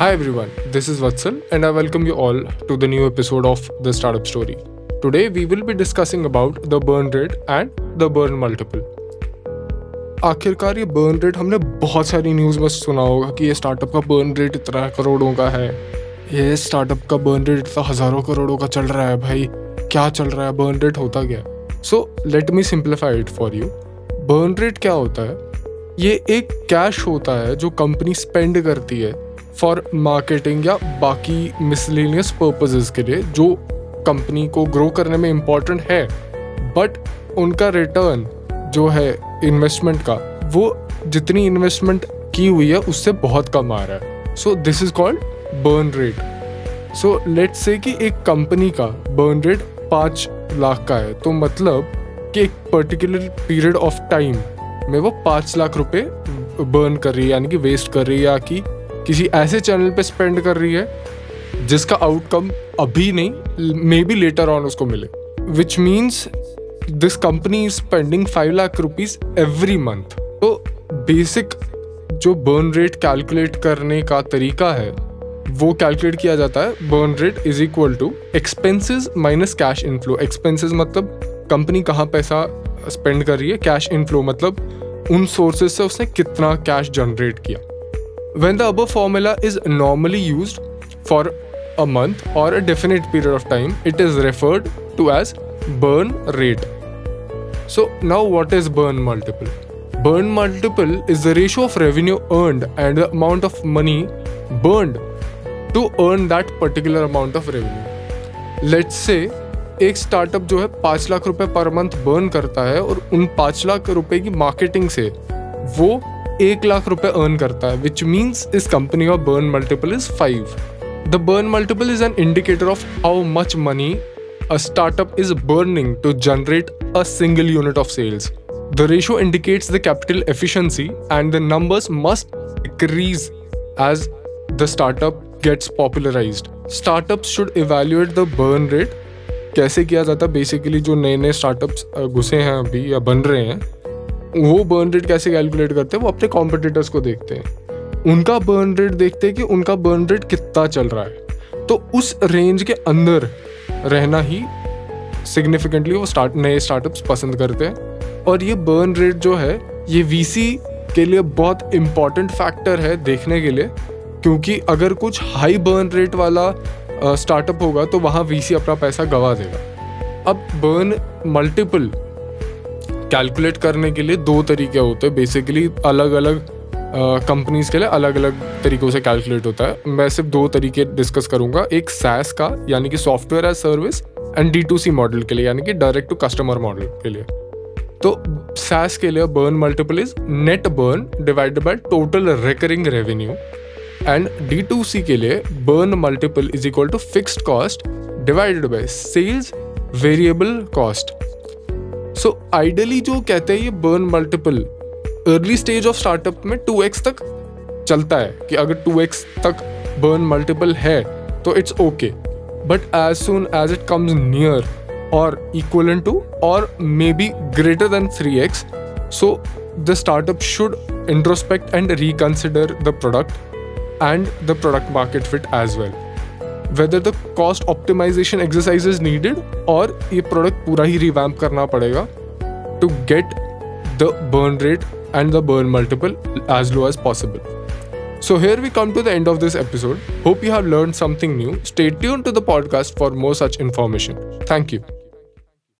Hi everyone, this is Vatsal and I welcome you all to the new episode of The Startup Story. Today we will be discussing about the burn rate and the burn multiple. आखिरकार ये burn rate हमने बहुत सारी news में सुना होगा कि ये स्टार्टअप का बर्न रेट इतना करोड़ों का है। ये स्टार्टअप का बर्न रेट इतना हज़ारों करोड़ों का चल रहा है भाई। क्या चल रहा है? बर्न रेट होता क्या? So let me simplify it for you burn rate क्या होता है? ये एक कैश होता है जो कंपनी स्पेंड करती है। फॉर मार्केटिंग या बाकी मिसलिनियस पर्पजेज के लिए, जो कंपनी को ग्रो करने में इंपॉर्टेंट है बट उनका रिटर्न जो है इन्वेस्टमेंट का, वो जितनी इन्वेस्टमेंट की हुई है, उससे बहुत कम आ रहा है। So this is called burn rate so let say कि एक कंपनी का बर्न रेट पाँच लाख का है तो मतलब कि एक पर्टिकुलर पीरियड ऑफ़ टाइम में वो पाँच लाख रुपए बर्न कर रही है, यानी कि वेस्ट कर रही है, या कि किसी ऐसे चैनल पे स्पेंड कर रही है, जिसका आउटकम अभी नहीं मे बी लेटर ऑन उसको मिले। Which means this company is spending five lakh rupees every month तो बेसिक जो बर्न रेट कैलकुलेट करने का तरीका है, वो कैलकुलेट किया जाता है burn rate is equal to expenses minus cash inflow expenses मतलब कंपनी कहाँ पैसा स्पेंड कर रही है कैश इनफ्लो मतलब उन सोर्सेज से उसने कितना कैश जनरेट किया। When the above formula is normally used for a month or a definite period of time, it is referred to as burn rate. So, now what is burn multiple? Burn multiple is the ratio of revenue earned and the amount of money burned to earn that particular amount of revenue. Let's say एक startup जो है पाँच लाख रुपए per month burn करता है और उन पाँच लाख रुपए की मार्केटिंग से वो एक लाख रुपए अर्न करता है विच मीन्स इस कंपनी का burn multiple is five the burn multiple is an indicator of how much money a startup is burning to generate a single unit of sales the ratio indicates the capital efficiency and the numbers must decrease as the startup gets popularize startup should evaluate the burn rate कैसे किया जाता है? Basically जो नए नए startups घुसे हैं अभी या बन रहे हैं वो बर्न रेट कैसे कैलकुलेट करते हैं, वो अपने कॉम्पिटिटर्स को देखते हैं। उनका बर्न रेट देखते हैं कि उनका बर्न रेट कितना चल रहा है। तो उस रेंज के अंदर रहना ही सिग्निफिकेंटली वो स्टार्ट नए स्टार्टअप्स पसंद करते हैं। और ये बर्न रेट जो है, ये वीसी के लिए बहुत इंपॉर्टेंट फैक्टर है देखने के लिए, क्योंकि अगर कुछ हाई बर्न रेट वाला स्टार्टअप होगा तो वहाँ वीसी अपना पैसा गवा देगा। अब बर्न मल्टीपल कैलकुलेट करने के लिए दो तरीके होते हैं। बेसिकली अलग अलग कंपनीज़ के लिए अलग अलग तरीक़ों से कैलकुलेट होता है। मैं सिर्फ़ दो तरीके डिस्कस करूँगा। एक सैस का, यानी कि software as service and D to C model के लिए, यानी कि डायरेक्ट टू कस्टमर मॉडल के लिए। तो सैस के लिए burn multiple is net burn divided by total recurring revenue and D to C के लिए burn multiple is equal to fixed cost divided by sales variable cost so ideally जो कहते हैं ये burn multiple early stage of startup में two x तक चलता है कि अगर टू एक्स तक बर्न मल्टीपल है तो it's okay but as soon as it comes near और इक्वल टू और may be greater than three x so the startup should introspect and reconsider the product and the product market fit as well Whether the cost optimization exercise is needed और ये product पूरा ही revamp करना पड़ेगा to get the burn rate and the burn multiple as low as possible. So, here we come to the end of this episode. Hope you have learned something new. Stay tuned to the podcast for more such information. Thank you.